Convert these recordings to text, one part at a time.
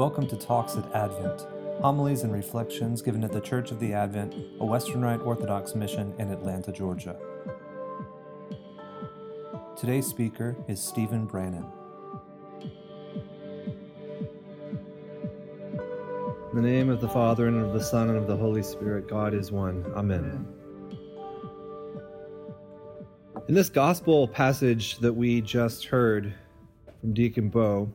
Welcome to Talks at Advent, homilies and reflections given at the Church of the Advent, a Western Rite Orthodox mission in Atlanta, Georgia. Today's speaker is Stephen Brannan. In the name of the Father, and of the Son, and of the Holy Spirit, God is one. Amen. In this gospel passage that we just heard from Deacon Bo,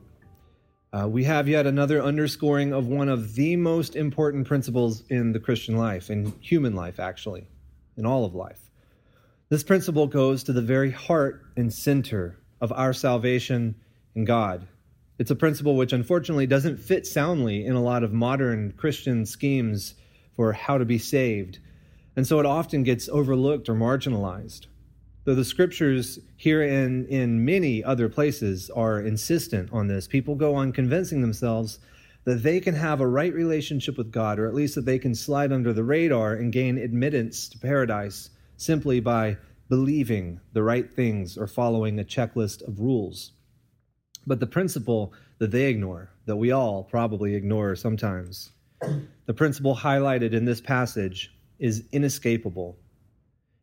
uh, we have yet another underscoring of one of the most important principles in the Christian life, in human life, actually, in all of life. This principle goes to the very heart and center of our salvation in God. It's a principle which unfortunately doesn't fit soundly in a lot of modern Christian schemes for how to be saved, and so it often gets overlooked or marginalized though the scriptures here and in many other places are insistent on this, people go on convincing themselves that they can have a right relationship with God, or at least that they can slide under the radar and gain admittance to paradise simply by believing the right things or following a checklist of rules. But the principle that they ignore, that we all probably ignore sometimes, the principle highlighted in this passage is inescapable.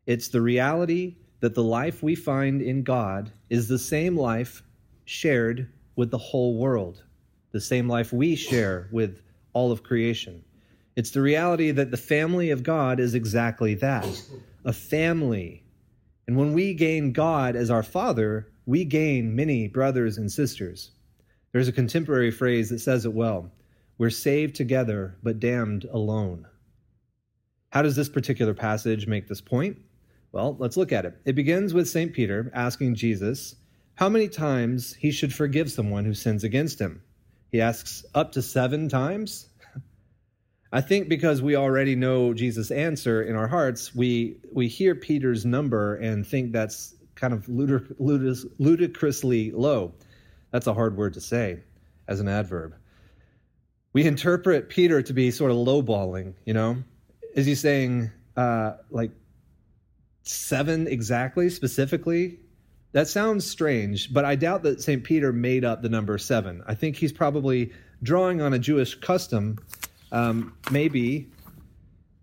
It's the reality that the life we find in God is the same life shared with the whole world, the same life we share with all of creation. It's the reality that the family of God is exactly that a family. And when we gain God as our Father, we gain many brothers and sisters. There's a contemporary phrase that says it well We're saved together, but damned alone. How does this particular passage make this point? Well, let's look at it. It begins with St. Peter asking Jesus how many times he should forgive someone who sins against him. He asks up to seven times. I think because we already know Jesus' answer in our hearts, we, we hear Peter's number and think that's kind of ludic- ludic- ludicrously low. That's a hard word to say as an adverb. We interpret Peter to be sort of lowballing, you know? Is he saying, uh, like, seven exactly, specifically. That sounds strange, but I doubt that St. Peter made up the number seven. I think he's probably drawing on a Jewish custom, um, maybe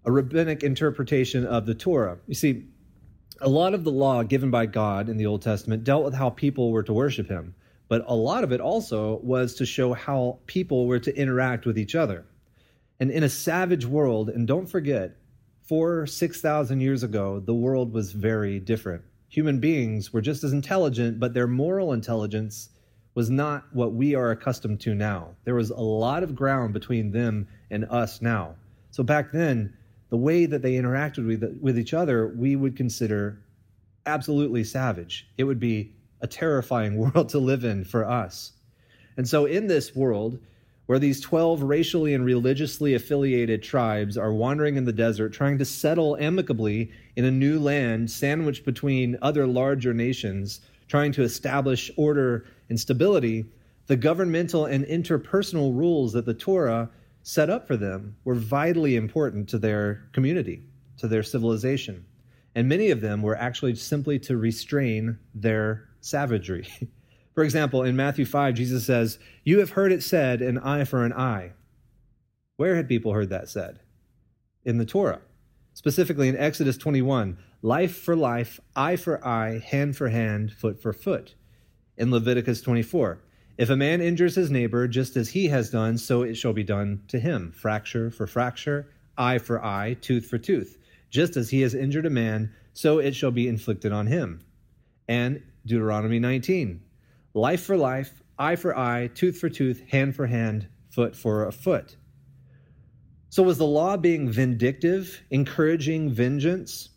a rabbinic interpretation of the Torah. You see, a lot of the law given by God in the Old Testament dealt with how people were to worship him, but a lot of it also was to show how people were to interact with each other. And in a savage world, and don't forget, four, 6,000 years ago, the world was very different. Human beings were just as intelligent, but their moral intelligence was not what we are accustomed to now. There was a lot of ground between them and us now. So back then, the way that they interacted with, with each other, we would consider absolutely savage. It would be a terrifying world to live in for us. And so, in this world, where these 12 racially and religiously affiliated tribes are wandering in the desert, trying to settle amicably in a new land sandwiched between other larger nations, trying to establish order and stability, the governmental and interpersonal rules that the Torah set up for them were vitally important to their community, to their civilization. And many of them were actually simply to restrain their savagery. For example, in Matthew 5, Jesus says, You have heard it said, an eye for an eye. Where had people heard that said? In the Torah. Specifically in Exodus 21, life for life, eye for eye, hand for hand, foot for foot. In Leviticus 24, if a man injures his neighbor just as he has done, so it shall be done to him. Fracture for fracture, eye for eye, tooth for tooth. Just as he has injured a man, so it shall be inflicted on him. And Deuteronomy 19, life for life, eye for eye, tooth for tooth, hand for hand, foot for a foot. So, was the law being vindictive, encouraging vengeance?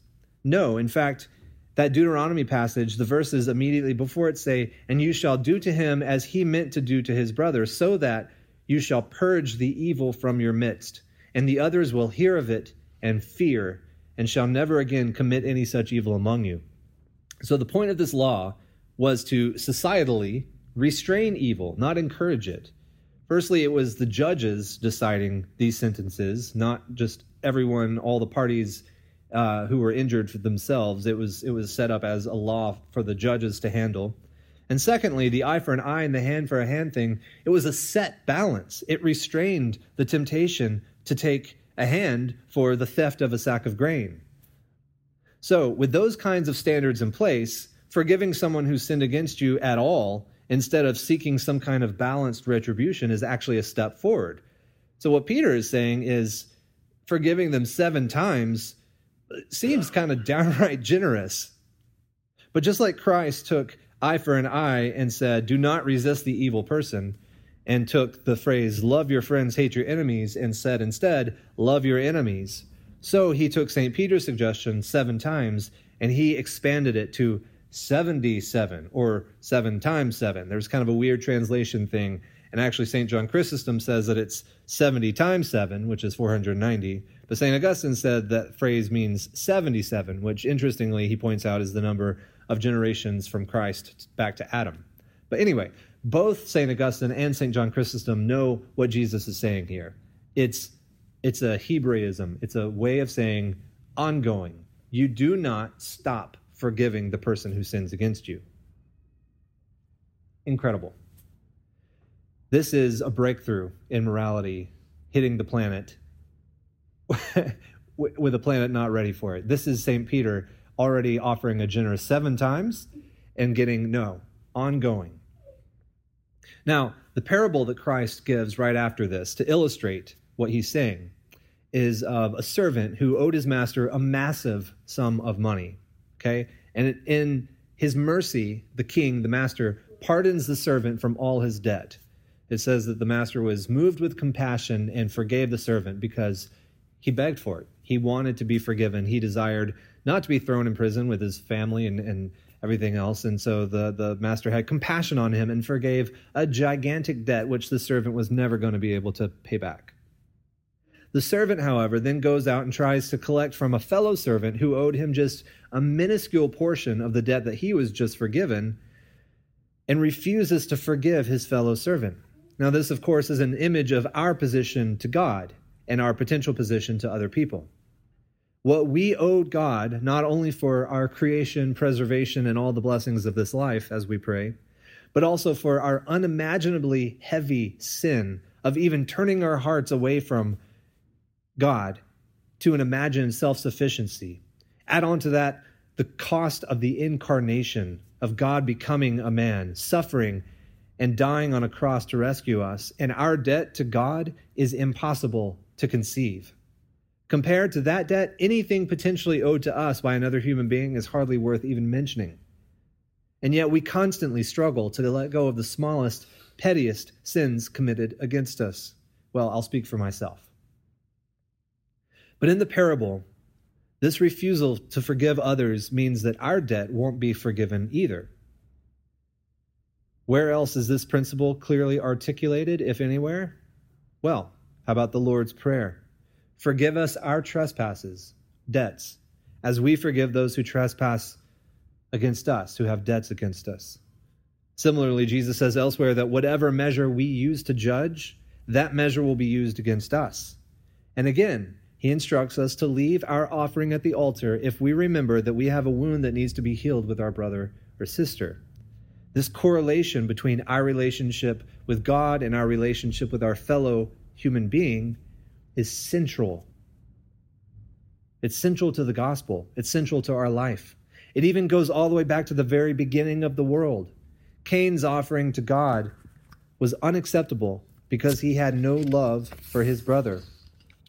No. In fact, that Deuteronomy passage, the verses immediately before it say, And you shall do to him as he meant to do to his brother, so that you shall purge the evil from your midst, and the others will hear of it and fear, and shall never again commit any such evil among you. So, the point of this law was to societally restrain evil, not encourage it. Firstly, it was the judges deciding these sentences, not just everyone, all the parties uh, who were injured for themselves. It was it was set up as a law for the judges to handle. And secondly, the eye for an eye and the hand for a hand thing, it was a set balance. It restrained the temptation to take a hand for the theft of a sack of grain. So, with those kinds of standards in place, forgiving someone who sinned against you at all instead of seeking some kind of balanced retribution is actually a step forward. So, what Peter is saying is forgiving them seven times uh, seems kind of downright generous. But just like Christ took eye for an eye and said, Do not resist the evil person, and took the phrase, Love your friends, hate your enemies, and said instead, Love your enemies. So he took St. Peter's suggestion seven times and he expanded it to 77 or seven times seven. There's kind of a weird translation thing. And actually, St. John Chrysostom says that it's 70 times seven, which is 490. But St. Augustine said that phrase means 77, which interestingly he points out is the number of generations from Christ back to Adam. But anyway, both St. Augustine and St. John Chrysostom know what Jesus is saying here. It's, it's a Hebraism, it's a way of saying ongoing. You do not stop forgiving the person who sins against you. Incredible. This is a breakthrough in morality hitting the planet with a planet not ready for it. This is St. Peter already offering a generous seven times and getting no, ongoing. Now, the parable that Christ gives right after this to illustrate what he's saying is of a servant who owed his master a massive sum of money. Okay? And in his mercy, the king, the master, pardons the servant from all his debt. It says that the master was moved with compassion and forgave the servant because he begged for it. He wanted to be forgiven. He desired not to be thrown in prison with his family and, and everything else. And so the, the master had compassion on him and forgave a gigantic debt which the servant was never going to be able to pay back. The servant, however, then goes out and tries to collect from a fellow servant who owed him just a minuscule portion of the debt that he was just forgiven and refuses to forgive his fellow servant. Now, this, of course, is an image of our position to God and our potential position to other people. What we owed God, not only for our creation, preservation, and all the blessings of this life as we pray, but also for our unimaginably heavy sin of even turning our hearts away from God to an imagined self sufficiency. Add on to that the cost of the incarnation, of God becoming a man, suffering and dying on a cross to rescue us, and our debt to God is impossible to conceive. Compared to that debt, anything potentially owed to us by another human being is hardly worth even mentioning. And yet we constantly struggle to let go of the smallest, pettiest sins committed against us. Well, I'll speak for myself. But in the parable, this refusal to forgive others means that our debt won't be forgiven either. Where else is this principle clearly articulated, if anywhere? Well, how about the Lord's Prayer? Forgive us our trespasses, debts, as we forgive those who trespass against us, who have debts against us. Similarly, Jesus says elsewhere that whatever measure we use to judge, that measure will be used against us. And again, he instructs us to leave our offering at the altar if we remember that we have a wound that needs to be healed with our brother or sister. This correlation between our relationship with God and our relationship with our fellow human being is central. It's central to the gospel, it's central to our life. It even goes all the way back to the very beginning of the world. Cain's offering to God was unacceptable because he had no love for his brother.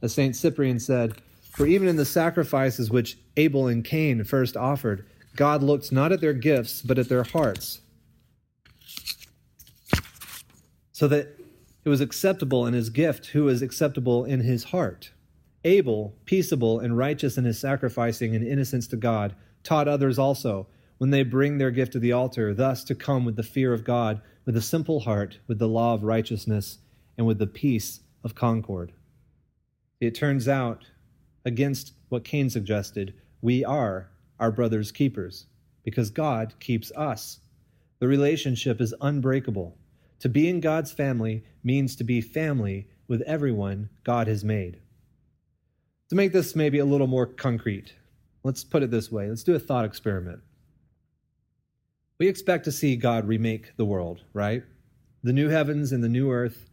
As St. Cyprian said, For even in the sacrifices which Abel and Cain first offered, God looked not at their gifts, but at their hearts. So that it was acceptable in his gift, who was acceptable in his heart. Abel, peaceable and righteous in his sacrificing and innocence to God, taught others also, when they bring their gift to the altar, thus to come with the fear of God, with a simple heart, with the law of righteousness, and with the peace of concord. It turns out, against what Cain suggested, we are our brother's keepers, because God keeps us. The relationship is unbreakable. To be in God's family means to be family with everyone God has made. To make this maybe a little more concrete, let's put it this way let's do a thought experiment. We expect to see God remake the world, right? The new heavens and the new earth,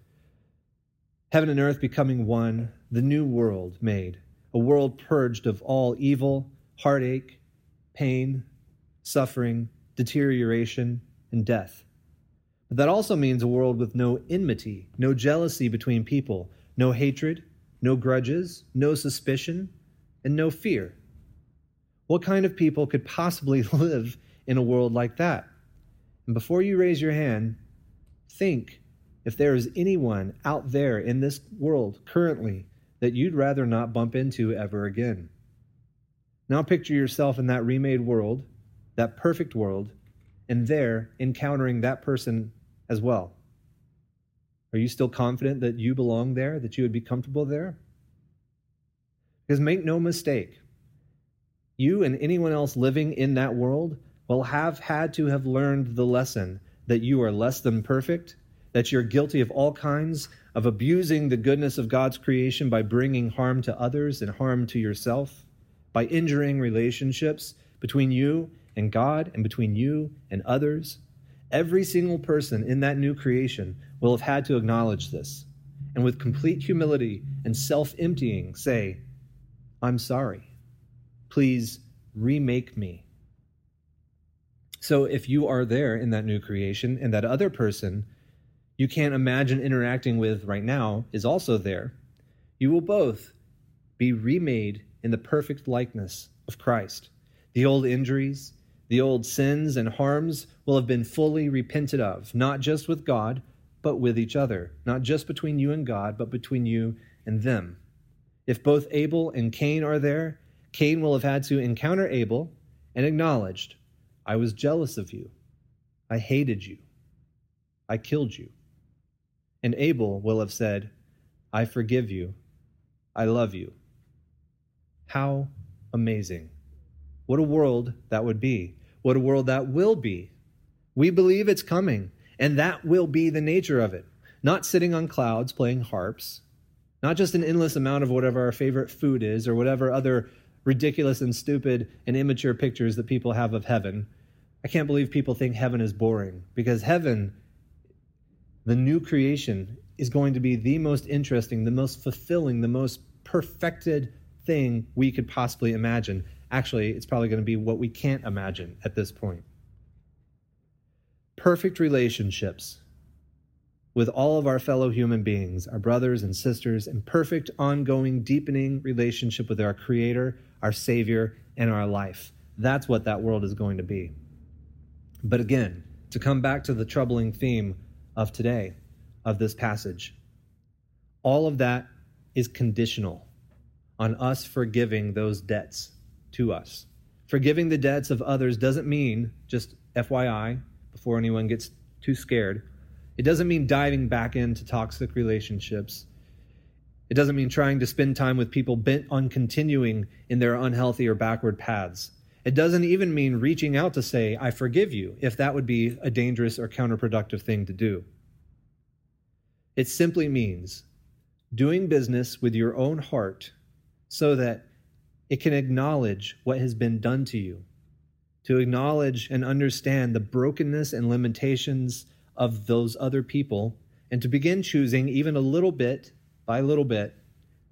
heaven and earth becoming one, the new world made, a world purged of all evil, heartache, pain, suffering, deterioration, and death. But that also means a world with no enmity, no jealousy between people, no hatred, no grudges, no suspicion, and no fear. What kind of people could possibly live in a world like that? And before you raise your hand, think if there is anyone out there in this world currently that you'd rather not bump into ever again. Now picture yourself in that remade world, that perfect world, and there encountering that person as well? Are you still confident that you belong there, that you would be comfortable there? Because make no mistake, you and anyone else living in that world will have had to have learned the lesson that you are less than perfect, that you're guilty of all kinds of abusing the goodness of God's creation by bringing harm to others and harm to yourself, by injuring relationships between you and God and between you and others Every single person in that new creation will have had to acknowledge this and with complete humility and self emptying say, I'm sorry. Please remake me. So if you are there in that new creation and that other person you can't imagine interacting with right now is also there, you will both be remade in the perfect likeness of Christ. The old injuries, the old sins and harms will have been fully repented of, not just with God, but with each other, not just between you and God, but between you and them. If both Abel and Cain are there, Cain will have had to encounter Abel and acknowledged, I was jealous of you. I hated you. I killed you. And Abel will have said, I forgive you. I love you. How amazing. What a world that would be what a world that will be. We believe it's coming, and that will be the nature of it. Not sitting on clouds playing harps, not just an endless amount of whatever our favorite food is or whatever other ridiculous and stupid and immature pictures that people have of heaven. I can't believe people think heaven is boring because heaven, the new creation, is going to be the most interesting, the most fulfilling, the most perfected thing we could possibly imagine. Actually, it's probably going to be what we can't imagine at this point. Perfect relationships with all of our fellow human beings, our brothers and sisters, and perfect, ongoing, deepening relationship with our Creator, our Savior, and our life. That's what that world is going to be. But again, to come back to the troubling theme of today, of this passage, all of that is conditional on us forgiving those debts to us. Forgiving the debts of others doesn't mean, just FYI, before anyone gets too scared, it doesn't mean diving back into toxic relationships. It doesn't mean trying to spend time with people bent on continuing in their unhealthy or backward paths. It doesn't even mean reaching out to say, I forgive you, if that would be a dangerous or counterproductive thing to do. It simply means doing business with your own heart so that it can acknowledge what has been done to you, to acknowledge and understand the brokenness and limitations of those other people, and to begin choosing, even a little bit by little bit,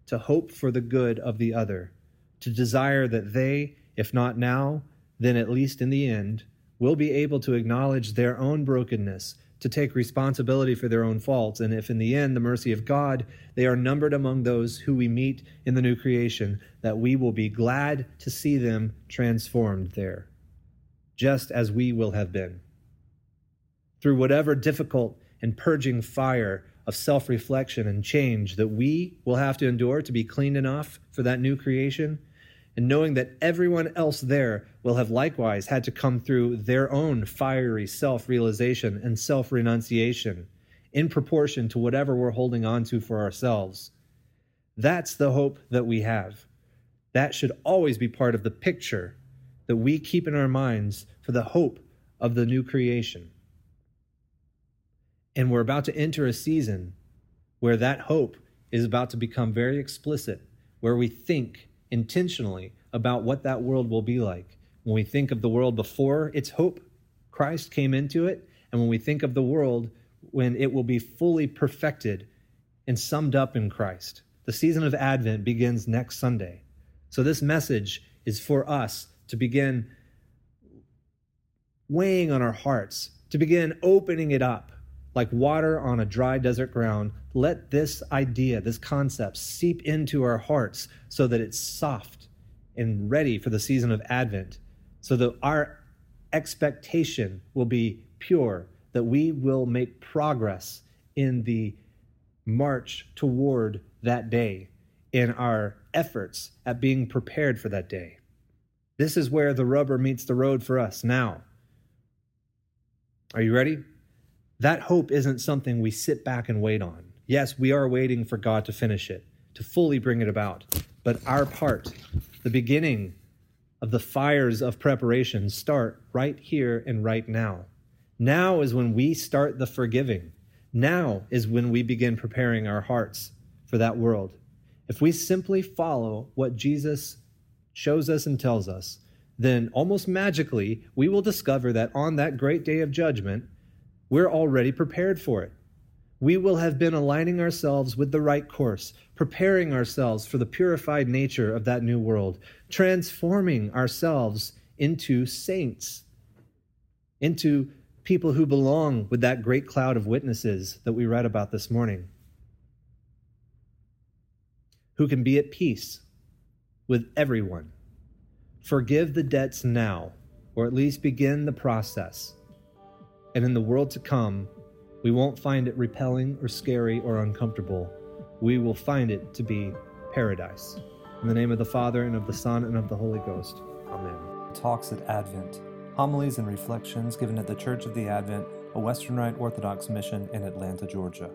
to hope for the good of the other, to desire that they, if not now, then at least in the end, will be able to acknowledge their own brokenness to take responsibility for their own faults. And if in the end, the mercy of God, they are numbered among those who we meet in the new creation, that we will be glad to see them transformed there, just as we will have been. Through whatever difficult and purging fire of self reflection and change that we will have to endure to be clean enough for that new creation, and knowing that everyone else there will have likewise had to come through their own fiery self realization and self renunciation in proportion to whatever we're holding on to for ourselves. That's the hope that we have. That should always be part of the picture that we keep in our minds for the hope of the new creation. And we're about to enter a season where that hope is about to become very explicit, where we think intentionally about what that world will be like. When we think of the world before its hope Christ came into it, and when we think of the world when it will be fully perfected and summed up in Christ. The season of Advent begins next Sunday. So, this message is for us to begin weighing on our hearts, to begin opening it up like water on a dry desert ground. Let this idea, this concept, seep into our hearts so that it's soft and ready for the season of Advent, so that our expectation will be pure, that we will make progress in the march toward that day, in our efforts at being prepared for that day. This is where the rubber meets the road for us now. Are you ready? That hope isn't something we sit back and wait on. Yes, we are waiting for God to finish it, to fully bring it about. But our part, the beginning of the fires of preparation, start right here and right now. Now is when we start the forgiving. Now is when we begin preparing our hearts for that world. If we simply follow what Jesus shows us and tells us, then almost magically we will discover that on that great day of judgment, we're already prepared for it. We will have been aligning ourselves with the right course, preparing ourselves for the purified nature of that new world, transforming ourselves into saints, into people who belong with that great cloud of witnesses that we read about this morning, who can be at peace with everyone. Forgive the debts now, or at least begin the process. And in the world to come, we won't find it repelling or scary or uncomfortable. We will find it to be paradise. In the name of the Father, and of the Son, and of the Holy Ghost. Amen. Talks at Advent homilies and reflections given at the Church of the Advent, a Western Rite Orthodox mission in Atlanta, Georgia.